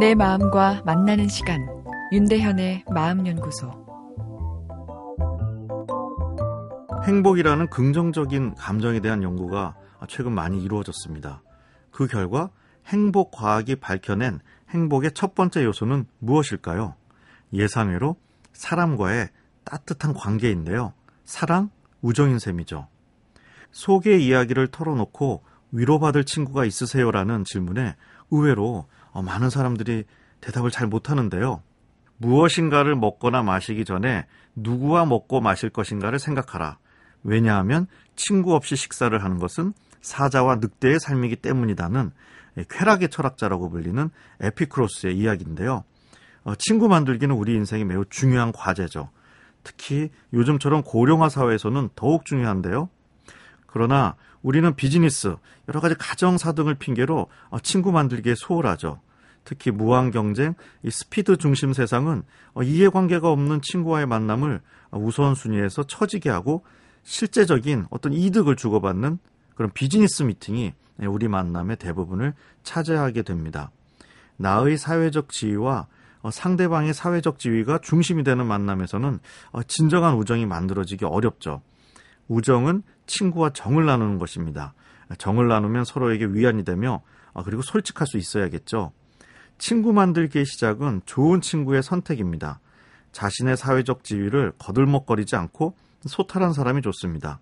내 마음과 만나는 시간 윤대현의 마음연구소 행복이라는 긍정적인 감정에 대한 연구가 최근 많이 이루어졌습니다. 그 결과 행복 과학이 밝혀낸 행복의 첫 번째 요소는 무엇일까요? 예상외로 사람과의 따뜻한 관계인데요. 사랑, 우정인 셈이죠. 속의 이야기를 털어놓고 위로받을 친구가 있으세요라는 질문에 의외로 많은 사람들이 대답을 잘 못하는데요. 무엇인가를 먹거나 마시기 전에 누구와 먹고 마실 것인가를 생각하라. 왜냐하면 친구 없이 식사를 하는 것은 사자와 늑대의 삶이기 때문이다는 쾌락의 철학자라고 불리는 에피크로스의 이야기인데요. 어, 친구 만들기는 우리 인생에 매우 중요한 과제죠. 특히 요즘처럼 고령화 사회에서는 더욱 중요한데요. 그러나 우리는 비즈니스, 여러 가지 가정사 등을 핑계로 어, 친구 만들기에 소홀하죠. 특히 무한 경쟁, 이 스피드 중심 세상은 어, 이해관계가 없는 친구와의 만남을 우선순위에서 처지게 하고 실제적인 어떤 이득을 주고받는 그런 비즈니스 미팅이 우리 만남의 대부분을 차지하게 됩니다. 나의 사회적 지위와 어, 상대방의 사회적 지위가 중심이 되는 만남에서는 어, 진정한 우정이 만들어지기 어렵죠. 우정은 친구와 정을 나누는 것입니다. 정을 나누면 서로에게 위안이 되며 어, 그리고 솔직할 수 있어야겠죠. 친구 만들기의 시작은 좋은 친구의 선택입니다. 자신의 사회적 지위를 거들먹거리지 않고 소탈한 사람이 좋습니다.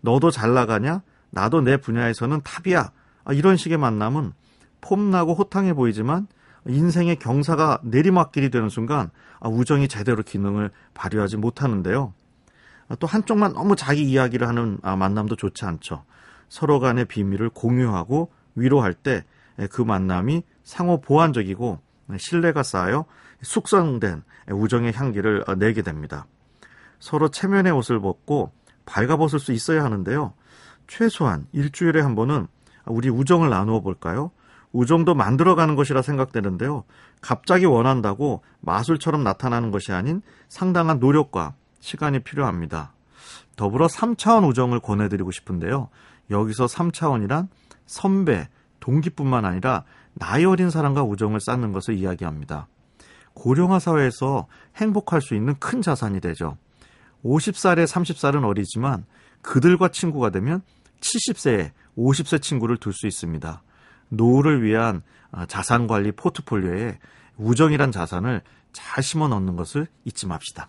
너도 잘 나가냐? 나도 내 분야에서는 탑이야. 아, 이런 식의 만남은 폼나고 호탕해 보이지만 인생의 경사가 내리막길이 되는 순간 아, 우정이 제대로 기능을 발휘하지 못하는데요. 아, 또 한쪽만 너무 자기 이야기를 하는 만남도 좋지 않죠. 서로 간의 비밀을 공유하고 위로할 때 그 만남이 상호 보완적이고 신뢰가 쌓여 숙성된 우정의 향기를 어, 내게 됩니다. 서로 체면의 옷을 벗고 발가벗을 수 있어야 하는데요. 최소한 일주일에 한 번은 우리 우정을 나누어 볼까요? 우정도 만들어가는 것이라 생각되는데요. 갑자기 원한다고 마술처럼 나타나는 것이 아닌 상당한 노력과 시간이 필요합니다. 더불어 3차원 우정을 권해드리고 싶은데요. 여기서 3차원이란 선배, 동기뿐만 아니라 나이 어린 사람과 우정을 쌓는 것을 이야기합니다. 고령화 사회에서 행복할 수 있는 큰 자산이 되죠. 50살에 30살은 어리지만 그들과 친구가 되면 70세에 50세 친구를 둘 수 있습니다. 노후를 위한 아, 자산 관리 포트폴리오에 우정이란 자산을 잘 심어 넣는 것을 잊지 맙시다.